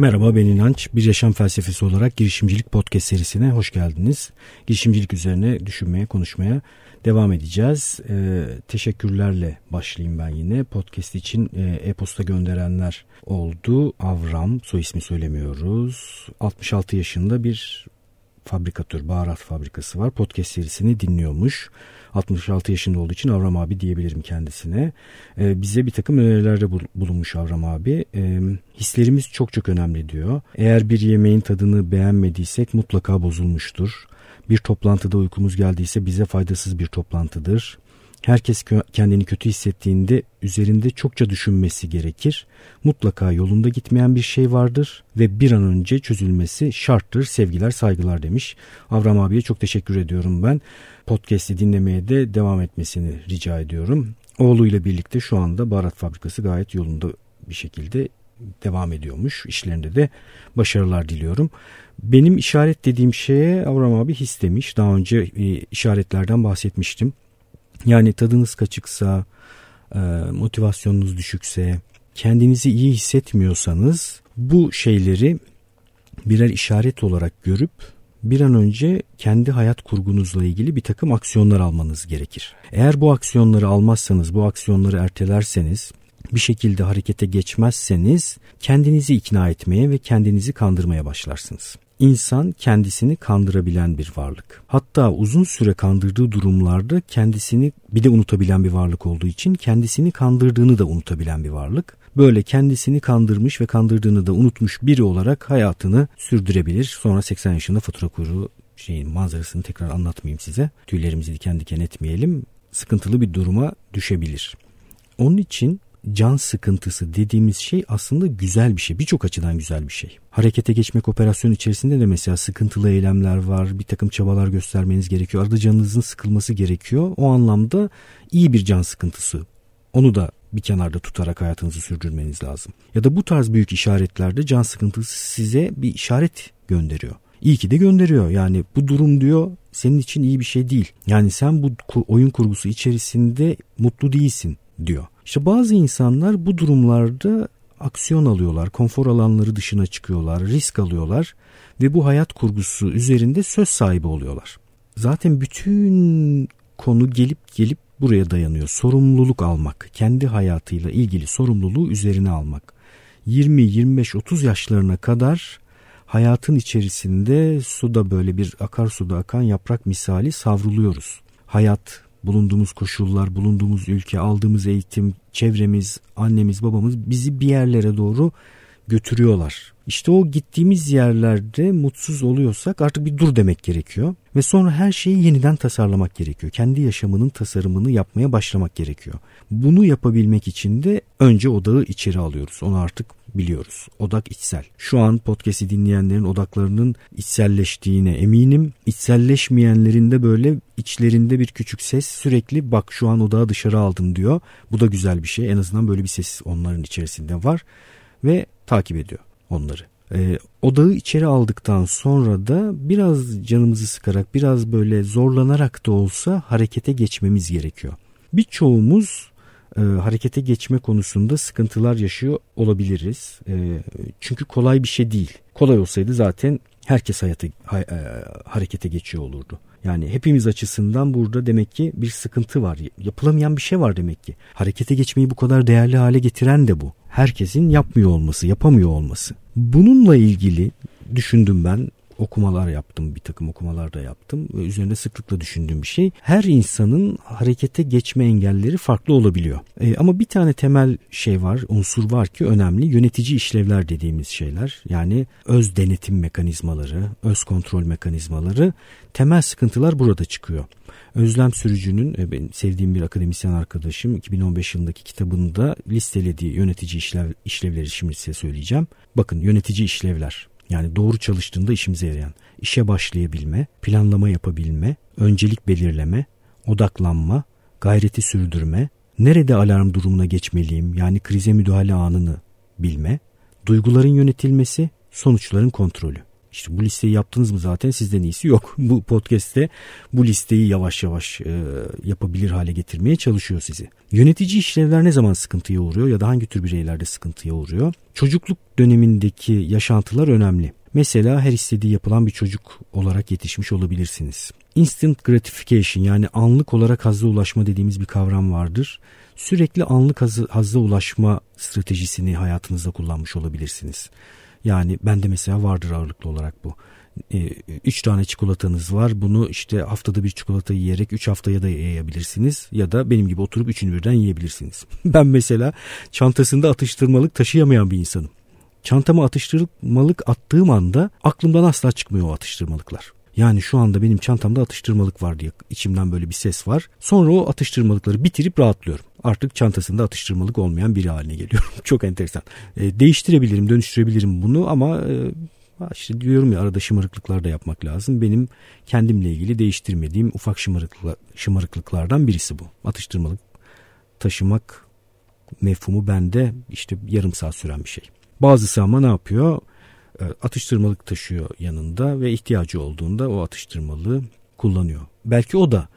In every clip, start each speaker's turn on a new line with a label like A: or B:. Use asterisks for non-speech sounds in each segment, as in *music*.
A: Merhaba ben İnanç. Bir yaşam felsefesi olarak girişimcilik podcast serisine hoş geldiniz. Girişimcilik üzerine düşünmeye, konuşmaya devam edeceğiz. Ee, teşekkürlerle başlayayım ben yine. Podcast için e, e-posta gönderenler oldu. Avram, soy ismi söylemiyoruz. 66 yaşında bir fabrikatör, baharat fabrikası var. Podcast serisini dinliyormuş. 66 yaşında olduğu için Avram abi diyebilirim kendisine. E, bize bir takım önerilerde bulunmuş Avram abi. E, hislerimiz çok çok önemli diyor. Eğer bir yemeğin tadını beğenmediysek mutlaka bozulmuştur. Bir toplantıda uykumuz geldiyse bize faydasız bir toplantıdır. Herkes kendini kötü hissettiğinde üzerinde çokça düşünmesi gerekir. Mutlaka yolunda gitmeyen bir şey vardır ve bir an önce çözülmesi şarttır. Sevgiler, saygılar demiş. Avram abiye çok teşekkür ediyorum ben. Podcast'i dinlemeye de devam etmesini rica ediyorum. Oğluyla birlikte şu anda baharat fabrikası gayet yolunda bir şekilde devam ediyormuş. İşlerinde de başarılar diliyorum. Benim işaret dediğim şeye Avram abi his demiş. Daha önce e, işaretlerden bahsetmiştim. Yani tadınız kaçıksa, e, motivasyonunuz düşükse, kendinizi iyi hissetmiyorsanız bu şeyleri birer işaret olarak görüp bir an önce kendi hayat kurgunuzla ilgili bir takım aksiyonlar almanız gerekir. Eğer bu aksiyonları almazsanız, bu aksiyonları ertelerseniz, bir şekilde harekete geçmezseniz kendinizi ikna etmeye ve kendinizi kandırmaya başlarsınız. İnsan kendisini kandırabilen bir varlık. Hatta uzun süre kandırdığı durumlarda kendisini bir de unutabilen bir varlık olduğu için kendisini kandırdığını da unutabilen bir varlık. Böyle kendisini kandırmış ve kandırdığını da unutmuş biri olarak hayatını sürdürebilir. Sonra 80 yaşında fatura kuyruğu şeyin manzarasını tekrar anlatmayayım size. Tüylerimizi diken diken etmeyelim. Sıkıntılı bir duruma düşebilir. Onun için can sıkıntısı dediğimiz şey aslında güzel bir şey. Birçok açıdan güzel bir şey. Harekete geçmek operasyon içerisinde de mesela sıkıntılı eylemler var. Bir takım çabalar göstermeniz gerekiyor. Arada canınızın sıkılması gerekiyor. O anlamda iyi bir can sıkıntısı. Onu da bir kenarda tutarak hayatınızı sürdürmeniz lazım. Ya da bu tarz büyük işaretlerde can sıkıntısı size bir işaret gönderiyor. İyi ki de gönderiyor. Yani bu durum diyor senin için iyi bir şey değil. Yani sen bu oyun kurgusu içerisinde mutlu değilsin diyor. İşte bazı insanlar bu durumlarda aksiyon alıyorlar, konfor alanları dışına çıkıyorlar, risk alıyorlar ve bu hayat kurgusu üzerinde söz sahibi oluyorlar. Zaten bütün konu gelip gelip buraya dayanıyor. Sorumluluk almak, kendi hayatıyla ilgili sorumluluğu üzerine almak. 20, 25, 30 yaşlarına kadar hayatın içerisinde suda böyle bir akarsuda akan yaprak misali savruluyoruz. Hayat bulunduğumuz koşullar, bulunduğumuz ülke, aldığımız eğitim, çevremiz, annemiz, babamız bizi bir yerlere doğru götürüyorlar. İşte o gittiğimiz yerlerde mutsuz oluyorsak artık bir dur demek gerekiyor. Ve sonra her şeyi yeniden tasarlamak gerekiyor. Kendi yaşamının tasarımını yapmaya başlamak gerekiyor. Bunu yapabilmek için de önce odağı içeri alıyoruz. Onu artık biliyoruz. Odak içsel. Şu an podcast'i dinleyenlerin odaklarının içselleştiğine eminim. İçselleşmeyenlerin de böyle içlerinde bir küçük ses sürekli bak şu an odağı dışarı aldım diyor. Bu da güzel bir şey. En azından böyle bir ses onların içerisinde var ve takip ediyor onları. E, odağı içeri aldıktan sonra da biraz canımızı sıkarak biraz böyle zorlanarak da olsa harekete geçmemiz gerekiyor. Birçoğumuz e, harekete geçme konusunda sıkıntılar yaşıyor olabiliriz. E, çünkü kolay bir şey değil. Kolay olsaydı zaten herkes hayata, ha, e, harekete geçiyor olurdu. Yani hepimiz açısından burada demek ki bir sıkıntı var. Yapılamayan bir şey var demek ki. Harekete geçmeyi bu kadar değerli hale getiren de bu. Herkesin yapmıyor olması, yapamıyor olması. Bununla ilgili düşündüm ben okumalar yaptım, bir takım okumalar da yaptım üzerinde sıklıkla düşündüğüm bir şey. Her insanın harekete geçme engelleri farklı olabiliyor. E, ama bir tane temel şey var, unsur var ki önemli. Yönetici işlevler dediğimiz şeyler. Yani öz denetim mekanizmaları, öz kontrol mekanizmaları temel sıkıntılar burada çıkıyor. Özlem Sürücü'nün e, benim sevdiğim bir akademisyen arkadaşım 2015 yılındaki kitabında listelediği yönetici işlev, işlevleri şimdi size söyleyeceğim. Bakın yönetici işlevler yani doğru çalıştığında işimize yarayan işe başlayabilme, planlama yapabilme, öncelik belirleme, odaklanma, gayreti sürdürme, nerede alarm durumuna geçmeliyim yani krize müdahale anını bilme, duyguların yönetilmesi, sonuçların kontrolü. İşte bu listeyi yaptınız mı zaten sizden iyisi yok. *laughs* Bu podcast'te bu listeyi yavaş yavaş e, yapabilir hale getirmeye çalışıyor sizi. Yönetici işlevler ne zaman sıkıntıya uğruyor ya da hangi tür bireylerde sıkıntıya uğruyor? Çocukluk dönemindeki yaşantılar önemli. Mesela her istediği yapılan bir çocuk olarak yetişmiş olabilirsiniz. Instant gratification yani anlık olarak hazza ulaşma dediğimiz bir kavram vardır. Sürekli anlık hazza ulaşma stratejisini hayatınızda kullanmış olabilirsiniz. Yani bende mesela vardır ağırlıklı olarak bu. 3 ee, tane çikolatanız var. Bunu işte haftada bir çikolata yiyerek 3 haftaya da yiyebilirsiniz. Ya da benim gibi oturup üçünü birden yiyebilirsiniz. *laughs* ben mesela çantasında atıştırmalık taşıyamayan bir insanım. Çantama atıştırmalık attığım anda aklımdan asla çıkmıyor o atıştırmalıklar. Yani şu anda benim çantamda atıştırmalık var diye içimden böyle bir ses var. Sonra o atıştırmalıkları bitirip rahatlıyorum. Artık çantasında atıştırmalık olmayan biri haline geliyorum. *laughs* Çok enteresan. E, değiştirebilirim, dönüştürebilirim bunu ama e, işte diyorum ya arada şımarıklıklar da yapmak lazım. Benim kendimle ilgili değiştirmediğim ufak şımarıklıklar, şımarıklıklardan birisi bu. Atıştırmalık taşımak mefhumu bende işte yarım saat süren bir şey. Bazısı ama ne yapıyor? E, atıştırmalık taşıyor yanında ve ihtiyacı olduğunda o atıştırmalığı kullanıyor. Belki o da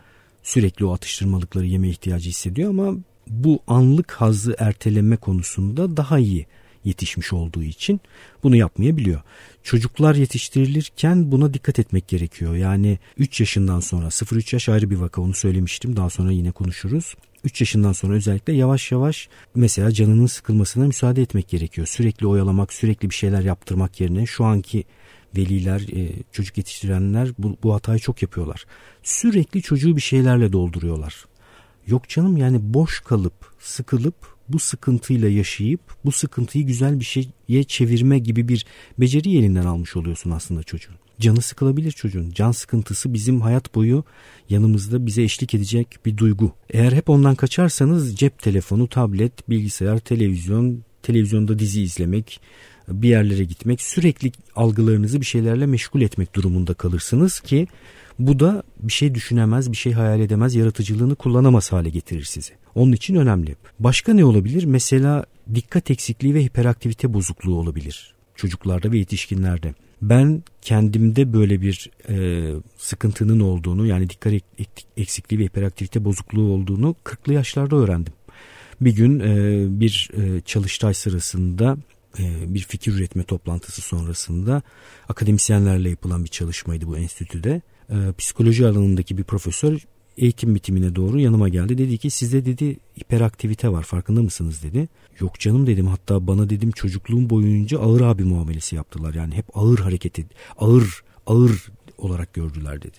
A: sürekli o atıştırmalıkları yeme ihtiyacı hissediyor ama bu anlık hazzı erteleme konusunda daha iyi yetişmiş olduğu için bunu yapmayabiliyor. Çocuklar yetiştirilirken buna dikkat etmek gerekiyor. Yani 3 yaşından sonra 0-3 yaş ayrı bir vaka onu söylemiştim daha sonra yine konuşuruz. 3 yaşından sonra özellikle yavaş yavaş mesela canının sıkılmasına müsaade etmek gerekiyor. Sürekli oyalamak, sürekli bir şeyler yaptırmak yerine şu anki veliler, e, çocuk yetiştirenler bu, bu hatayı çok yapıyorlar. Sürekli çocuğu bir şeylerle dolduruyorlar. Yok canım yani boş kalıp, sıkılıp bu sıkıntıyla yaşayıp bu sıkıntıyı güzel bir şeye çevirme gibi bir beceri elinden almış oluyorsun aslında çocuğun. Canı sıkılabilir çocuğun. Can sıkıntısı bizim hayat boyu yanımızda bize eşlik edecek bir duygu. Eğer hep ondan kaçarsanız cep telefonu, tablet, bilgisayar, televizyon, televizyonda dizi izlemek, bir yerlere gitmek, sürekli algılarınızı bir şeylerle meşgul etmek durumunda kalırsınız ki bu da bir şey düşünemez, bir şey hayal edemez, yaratıcılığını kullanamaz hale getirir sizi. Onun için önemli. Başka ne olabilir? Mesela dikkat eksikliği ve hiperaktivite bozukluğu olabilir çocuklarda ve yetişkinlerde. Ben kendimde böyle bir e, sıkıntının olduğunu yani dikkat eksikliği ve hiperaktivite bozukluğu olduğunu 40'lı yaşlarda öğrendim. Bir gün e, bir e, çalıştay sırasında e, bir fikir üretme toplantısı sonrasında akademisyenlerle yapılan bir çalışmaydı bu enstitüde. E, psikoloji alanındaki bir profesör eğitim bitimine doğru yanıma geldi. Dedi ki sizde dedi hiperaktivite var farkında mısınız dedi. Yok canım dedim hatta bana dedim çocukluğum boyunca ağır abi muamelesi yaptılar. Yani hep ağır hareket ed ağır ağır olarak gördüler dedi.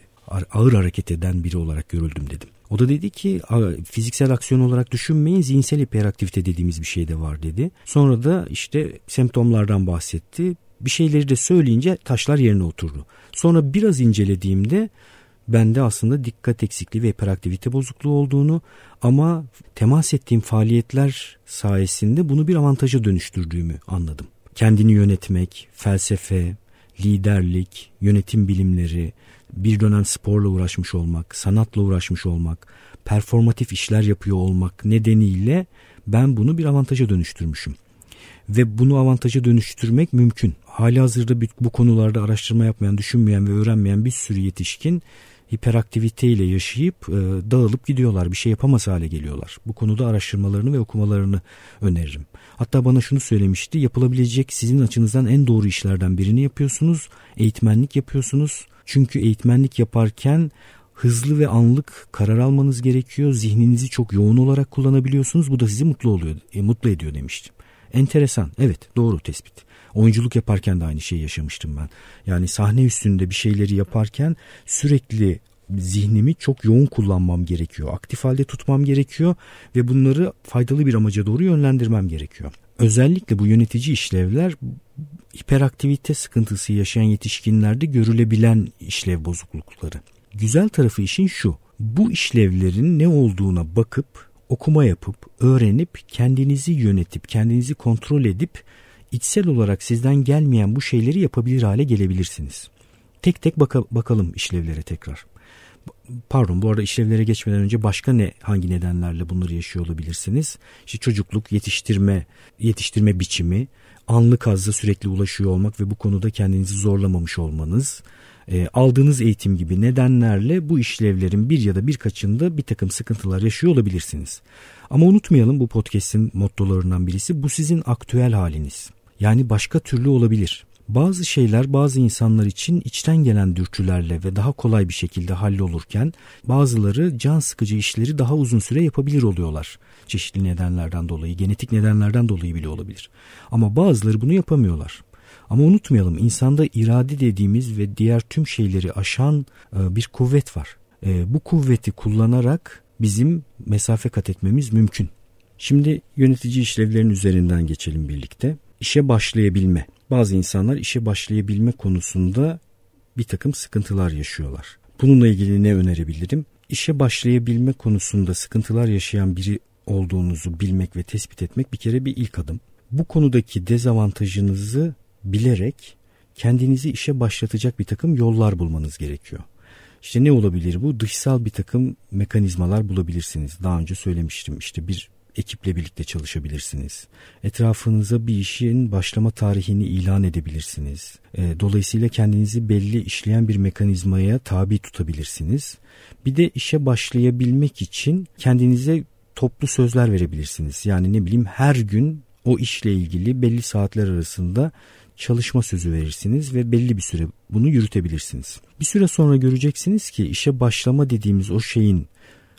A: Ağır hareket eden biri olarak görüldüm dedim. O da dedi ki fiziksel aksiyon olarak düşünmeyin zihinsel hiperaktivite dediğimiz bir şey de var dedi. Sonra da işte semptomlardan bahsetti. Bir şeyleri de söyleyince taşlar yerine oturdu. Sonra biraz incelediğimde bende aslında dikkat eksikliği ve hiperaktivite bozukluğu olduğunu ama temas ettiğim faaliyetler sayesinde bunu bir avantaja dönüştürdüğümü anladım. Kendini yönetmek, felsefe, liderlik, yönetim bilimleri, bir dönem sporla uğraşmış olmak, sanatla uğraşmış olmak, performatif işler yapıyor olmak nedeniyle ben bunu bir avantaja dönüştürmüşüm. Ve bunu avantaja dönüştürmek mümkün. Hali hazırda bu konularda araştırma yapmayan, düşünmeyen ve öğrenmeyen bir sürü yetişkin hiperaktiviteyle yaşayıp e, dağılıp gidiyorlar. Bir şey yapamaz hale geliyorlar. Bu konuda araştırmalarını ve okumalarını öneririm. Hatta bana şunu söylemişti. Yapılabilecek sizin açınızdan en doğru işlerden birini yapıyorsunuz. Eğitmenlik yapıyorsunuz. Çünkü eğitmenlik yaparken hızlı ve anlık karar almanız gerekiyor. Zihninizi çok yoğun olarak kullanabiliyorsunuz. Bu da sizi mutlu oluyor, e, mutlu ediyor demiştim. Enteresan. Evet, doğru tespit. Oyunculuk yaparken de aynı şeyi yaşamıştım ben. Yani sahne üstünde bir şeyleri yaparken sürekli zihnimi çok yoğun kullanmam gerekiyor. Aktif halde tutmam gerekiyor ve bunları faydalı bir amaca doğru yönlendirmem gerekiyor. Özellikle bu yönetici işlevler hiperaktivite sıkıntısı yaşayan yetişkinlerde görülebilen işlev bozuklukları. Güzel tarafı işin şu. Bu işlevlerin ne olduğuna bakıp okuma yapıp öğrenip kendinizi yönetip kendinizi kontrol edip içsel olarak sizden gelmeyen bu şeyleri yapabilir hale gelebilirsiniz. Tek tek baka, bakalım işlevlere tekrar. pardon bu arada işlevlere geçmeden önce başka ne hangi nedenlerle bunları yaşıyor olabilirsiniz? İşte çocukluk, yetiştirme, yetiştirme biçimi, anlık hazza sürekli ulaşıyor olmak ve bu konuda kendinizi zorlamamış olmanız, e, aldığınız eğitim gibi nedenlerle bu işlevlerin bir ya da birkaçında bir takım sıkıntılar yaşıyor olabilirsiniz. Ama unutmayalım bu podcast'in mottolarından birisi bu sizin aktüel haliniz. Yani başka türlü olabilir. Bazı şeyler bazı insanlar için içten gelen dürtülerle ve daha kolay bir şekilde hallolurken bazıları can sıkıcı işleri daha uzun süre yapabilir oluyorlar. Çeşitli nedenlerden dolayı, genetik nedenlerden dolayı bile olabilir. Ama bazıları bunu yapamıyorlar. Ama unutmayalım insanda irade dediğimiz ve diğer tüm şeyleri aşan e, bir kuvvet var. E, bu kuvveti kullanarak bizim mesafe kat etmemiz mümkün. Şimdi yönetici işlevlerin üzerinden geçelim birlikte. İşe başlayabilme. Bazı insanlar işe başlayabilme konusunda bir takım sıkıntılar yaşıyorlar. Bununla ilgili ne önerebilirim? İşe başlayabilme konusunda sıkıntılar yaşayan biri olduğunuzu bilmek ve tespit etmek bir kere bir ilk adım. Bu konudaki dezavantajınızı bilerek kendinizi işe başlatacak bir takım yollar bulmanız gerekiyor. İşte ne olabilir bu? Dışsal bir takım mekanizmalar bulabilirsiniz. Daha önce söylemiştim. İşte bir ekiple birlikte çalışabilirsiniz. Etrafınıza bir işin başlama tarihini ilan edebilirsiniz. E, dolayısıyla kendinizi belli işleyen bir mekanizmaya tabi tutabilirsiniz. Bir de işe başlayabilmek için kendinize toplu sözler verebilirsiniz. Yani ne bileyim her gün o işle ilgili belli saatler arasında çalışma sözü verirsiniz ve belli bir süre bunu yürütebilirsiniz. Bir süre sonra göreceksiniz ki işe başlama dediğimiz o şeyin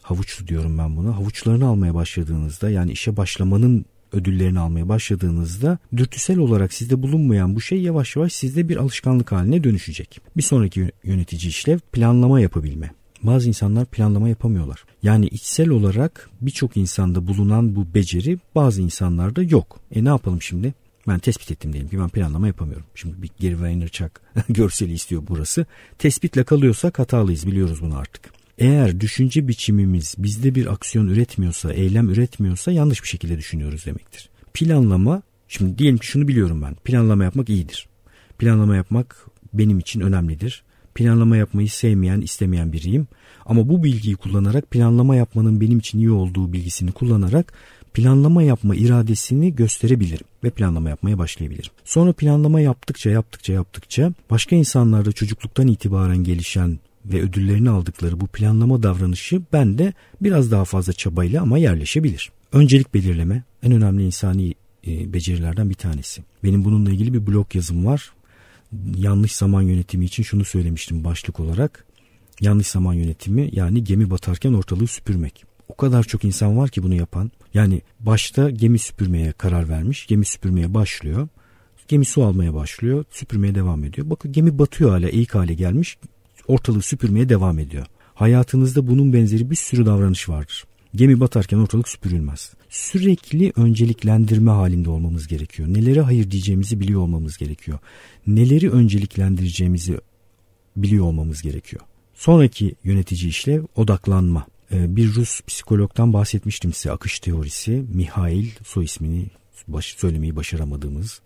A: havuçlu diyorum ben buna. Havuçlarını almaya başladığınızda yani işe başlamanın ödüllerini almaya başladığınızda dürtüsel olarak sizde bulunmayan bu şey yavaş yavaş sizde bir alışkanlık haline dönüşecek. Bir sonraki yönetici işlev planlama yapabilme. Bazı insanlar planlama yapamıyorlar. Yani içsel olarak birçok insanda bulunan bu beceri bazı insanlarda yok. E ne yapalım şimdi? Ben tespit ettim diyelim ki ben planlama yapamıyorum. Şimdi bir Gary Vaynerchuk *laughs* görseli istiyor burası. Tespitle kalıyorsak hatalıyız biliyoruz bunu artık. Eğer düşünce biçimimiz bizde bir aksiyon üretmiyorsa, eylem üretmiyorsa yanlış bir şekilde düşünüyoruz demektir. Planlama, şimdi diyelim ki şunu biliyorum ben. Planlama yapmak iyidir. Planlama yapmak benim için önemlidir. Planlama yapmayı sevmeyen, istemeyen biriyim. Ama bu bilgiyi kullanarak planlama yapmanın benim için iyi olduğu bilgisini kullanarak planlama yapma iradesini gösterebilirim ve planlama yapmaya başlayabilirim. Sonra planlama yaptıkça yaptıkça yaptıkça başka insanlarda çocukluktan itibaren gelişen ve ödüllerini aldıkları bu planlama davranışı bende biraz daha fazla çabayla ama yerleşebilir. Öncelik belirleme en önemli insani e, becerilerden bir tanesi. Benim bununla ilgili bir blog yazım var. Yanlış zaman yönetimi için şunu söylemiştim başlık olarak. Yanlış zaman yönetimi yani gemi batarken ortalığı süpürmek. O kadar çok insan var ki bunu yapan. Yani başta gemi süpürmeye karar vermiş. Gemi süpürmeye başlıyor. Gemi su almaya başlıyor. Süpürmeye devam ediyor. Bakın gemi batıyor hala eğik hale gelmiş ortalığı süpürmeye devam ediyor. Hayatınızda bunun benzeri bir sürü davranış vardır. Gemi batarken ortalık süpürülmez. Sürekli önceliklendirme halinde olmamız gerekiyor. Nelere hayır diyeceğimizi biliyor olmamız gerekiyor. Neleri önceliklendireceğimizi biliyor olmamız gerekiyor. Sonraki yönetici işlev odaklanma. Ee, bir Rus psikologdan bahsetmiştim size akış teorisi. Mihail soy ismini baş, söylemeyi başaramadığımız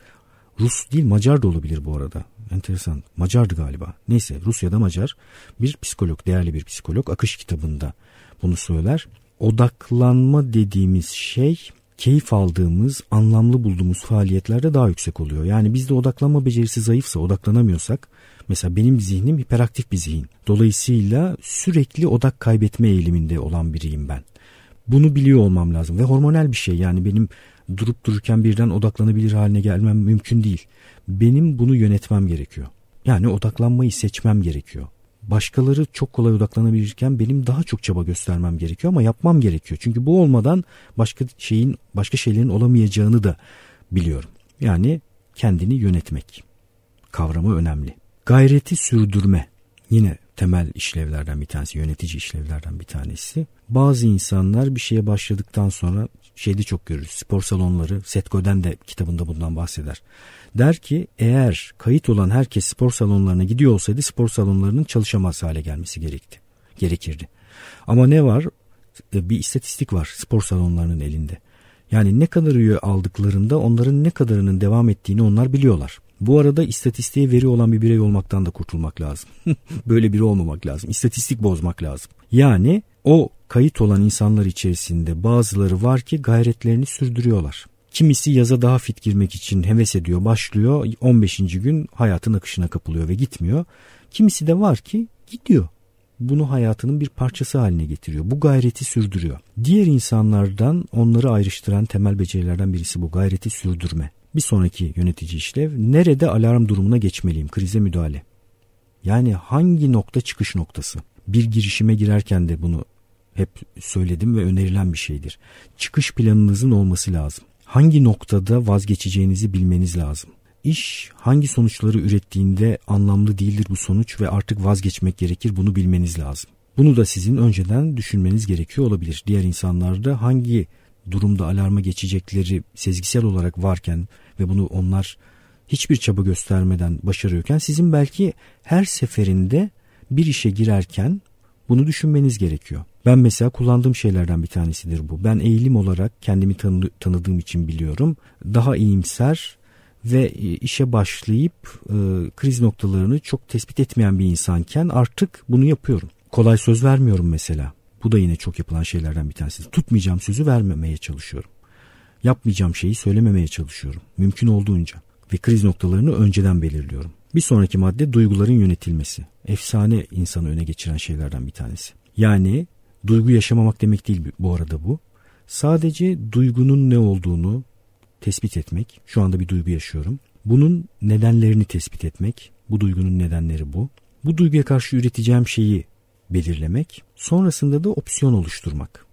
A: Rus değil Macar da olabilir bu arada. Enteresan. Macardı galiba. Neyse Rusya'da Macar bir psikolog, değerli bir psikolog akış kitabında bunu söyler. Odaklanma dediğimiz şey keyif aldığımız, anlamlı bulduğumuz faaliyetlerde daha yüksek oluyor. Yani bizde odaklanma becerisi zayıfsa, odaklanamıyorsak, mesela benim zihnim hiperaktif bir zihin. Dolayısıyla sürekli odak kaybetme eğiliminde olan biriyim ben. Bunu biliyor olmam lazım ve hormonal bir şey yani benim durup dururken birden odaklanabilir haline gelmem mümkün değil. Benim bunu yönetmem gerekiyor. Yani odaklanmayı seçmem gerekiyor. Başkaları çok kolay odaklanabilirken benim daha çok çaba göstermem gerekiyor ama yapmam gerekiyor. Çünkü bu olmadan başka şeyin başka şeylerin olamayacağını da biliyorum. Yani kendini yönetmek kavramı önemli. Gayreti sürdürme yine temel işlevlerden bir tanesi, yönetici işlevlerden bir tanesi. Bazı insanlar bir şeye başladıktan sonra şeyde çok görürüz. Spor salonları, Seth Godin de kitabında bundan bahseder. Der ki eğer kayıt olan herkes spor salonlarına gidiyor olsaydı spor salonlarının çalışamaz hale gelmesi gerekti. Gerekirdi. Ama ne var? E, bir istatistik var spor salonlarının elinde. Yani ne kadar üye aldıklarında onların ne kadarının devam ettiğini onlar biliyorlar. Bu arada istatistiğe veri olan bir birey olmaktan da kurtulmak lazım. *laughs* Böyle biri olmamak lazım. İstatistik bozmak lazım. Yani o kayıt olan insanlar içerisinde bazıları var ki gayretlerini sürdürüyorlar. Kimisi yaza daha fit girmek için heves ediyor, başlıyor. 15. gün hayatın akışına kapılıyor ve gitmiyor. Kimisi de var ki gidiyor. Bunu hayatının bir parçası haline getiriyor. Bu gayreti sürdürüyor. Diğer insanlardan onları ayrıştıran temel becerilerden birisi bu gayreti sürdürme. Bir sonraki yönetici işlev nerede alarm durumuna geçmeliyim? Krize müdahale. Yani hangi nokta çıkış noktası? Bir girişime girerken de bunu hep söyledim ve önerilen bir şeydir. Çıkış planınızın olması lazım. Hangi noktada vazgeçeceğinizi bilmeniz lazım. İş hangi sonuçları ürettiğinde anlamlı değildir bu sonuç ve artık vazgeçmek gerekir bunu bilmeniz lazım. Bunu da sizin önceden düşünmeniz gerekiyor olabilir. Diğer insanlarda hangi durumda alarma geçecekleri sezgisel olarak varken ve bunu onlar hiçbir çaba göstermeden başarıyorken sizin belki her seferinde bir işe girerken bunu düşünmeniz gerekiyor. Ben mesela kullandığım şeylerden bir tanesidir bu. Ben eğilim olarak kendimi tanı tanıdığım için biliyorum. Daha iyimser ve e, işe başlayıp e, kriz noktalarını çok tespit etmeyen bir insanken artık bunu yapıyorum. Kolay söz vermiyorum mesela. Bu da yine çok yapılan şeylerden bir tanesi. Tutmayacağım sözü vermemeye çalışıyorum. Yapmayacağım şeyi söylememeye çalışıyorum. Mümkün olduğunca. Ve kriz noktalarını önceden belirliyorum. Bir sonraki madde duyguların yönetilmesi. Efsane insanı öne geçiren şeylerden bir tanesi. Yani duygu yaşamamak demek değil bu arada bu. Sadece duygunun ne olduğunu tespit etmek. Şu anda bir duygu yaşıyorum. Bunun nedenlerini tespit etmek. Bu duygunun nedenleri bu. Bu duyguya karşı üreteceğim şeyi belirlemek. Sonrasında da opsiyon oluşturmak.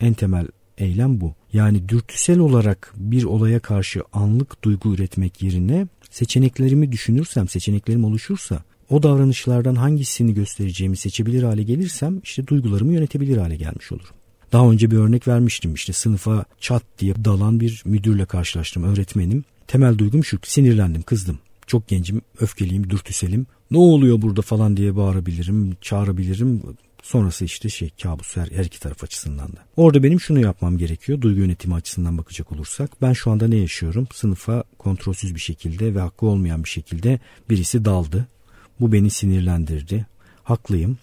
A: En temel eylem bu. Yani dürtüsel olarak bir olaya karşı anlık duygu üretmek yerine seçeneklerimi düşünürsem, seçeneklerim oluşursa o davranışlardan hangisini göstereceğimi seçebilir hale gelirsem işte duygularımı yönetebilir hale gelmiş olurum. Daha önce bir örnek vermiştim işte sınıfa çat diye dalan bir müdürle karşılaştım öğretmenim. Temel duygum şu sinirlendim kızdım. Çok gencim öfkeliyim dürtüselim. Ne oluyor burada falan diye bağırabilirim çağırabilirim. Sonrası işte şey kabus her, her iki taraf açısından da. Orada benim şunu yapmam gerekiyor duygu yönetimi açısından bakacak olursak. Ben şu anda ne yaşıyorum? Sınıfa kontrolsüz bir şekilde ve hakkı olmayan bir şekilde birisi daldı. Bu beni sinirlendirdi. Haklıyım.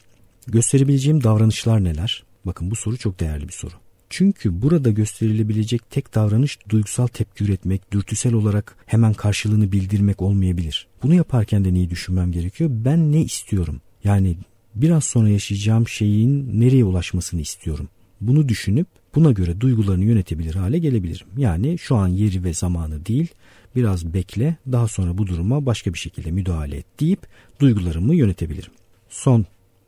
A: Gösterebileceğim davranışlar neler? Bakın bu soru çok değerli bir soru. Çünkü burada gösterilebilecek tek davranış duygusal tepki üretmek, dürtüsel olarak hemen karşılığını bildirmek olmayabilir. Bunu yaparken de neyi düşünmem gerekiyor? Ben ne istiyorum? Yani biraz sonra yaşayacağım şeyin nereye ulaşmasını istiyorum. Bunu düşünüp buna göre duygularını yönetebilir hale gelebilirim. Yani şu an yeri ve zamanı değil, biraz bekle, daha sonra bu duruma başka bir şekilde müdahale et deyip duygularımı yönetebilirim. Son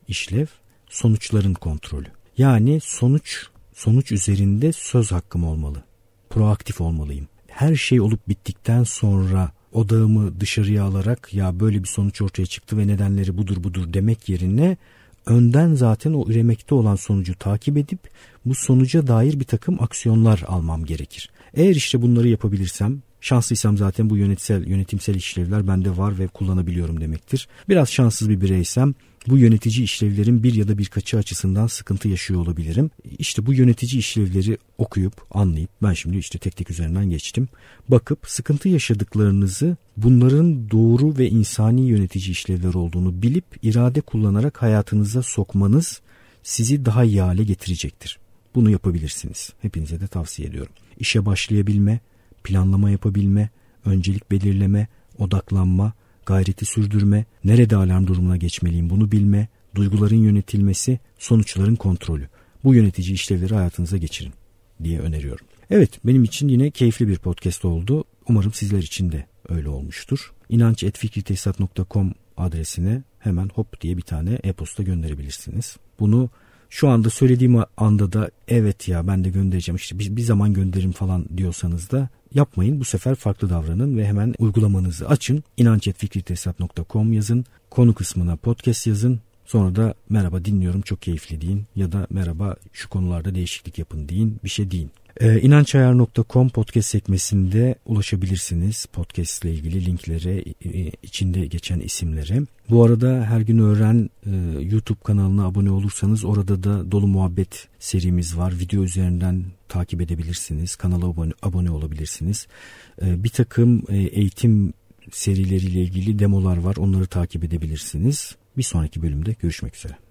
A: işlev sonuçların kontrolü. Yani sonuç sonuç üzerinde söz hakkım olmalı. Proaktif olmalıyım. Her şey olup bittikten sonra odağımı dışarıya alarak ya böyle bir sonuç ortaya çıktı ve nedenleri budur budur demek yerine önden zaten o üremekte olan sonucu takip edip bu sonuca dair bir takım aksiyonlar almam gerekir. Eğer işte bunları yapabilirsem Şanslıysam zaten bu yönetsel, yönetimsel işlevler bende var ve kullanabiliyorum demektir. Biraz şanssız bir bireysem bu yönetici işlevlerin bir ya da birkaçı açısından sıkıntı yaşıyor olabilirim. İşte bu yönetici işlevleri okuyup anlayıp ben şimdi işte tek tek üzerinden geçtim. Bakıp sıkıntı yaşadıklarınızı bunların doğru ve insani yönetici işlevler olduğunu bilip irade kullanarak hayatınıza sokmanız sizi daha iyi hale getirecektir. Bunu yapabilirsiniz. Hepinize de tavsiye ediyorum. İşe başlayabilme, planlama yapabilme, öncelik belirleme, odaklanma, gayreti sürdürme, nerede alarm durumuna geçmeliyim bunu bilme, duyguların yönetilmesi, sonuçların kontrolü. Bu yönetici işlevleri hayatınıza geçirin diye öneriyorum. Evet benim için yine keyifli bir podcast oldu. Umarım sizler için de öyle olmuştur. İnanç.fikritesat.com adresine hemen hop diye bir tane e-posta gönderebilirsiniz. Bunu şu anda söylediğim anda da evet ya ben de göndereceğim işte bir, bir zaman gönderirim falan diyorsanız da yapmayın. Bu sefer farklı davranın ve hemen uygulamanızı açın. inancetfikritesat.com yazın. Konu kısmına podcast yazın. Sonra da merhaba dinliyorum çok keyifli deyin ya da merhaba şu konularda değişiklik yapın deyin bir şey deyin. Ee, inançayar.com podcast sekmesinde ulaşabilirsiniz podcast ile ilgili linklere, içinde geçen isimlere. Bu arada her gün öğren e, YouTube kanalına abone olursanız orada da dolu muhabbet serimiz var. Video üzerinden takip edebilirsiniz. Kanala abone, olabilirsiniz. E, bir takım e, eğitim serileriyle ilgili demolar var. Onları takip edebilirsiniz. Bir sonraki bölümde görüşmek üzere.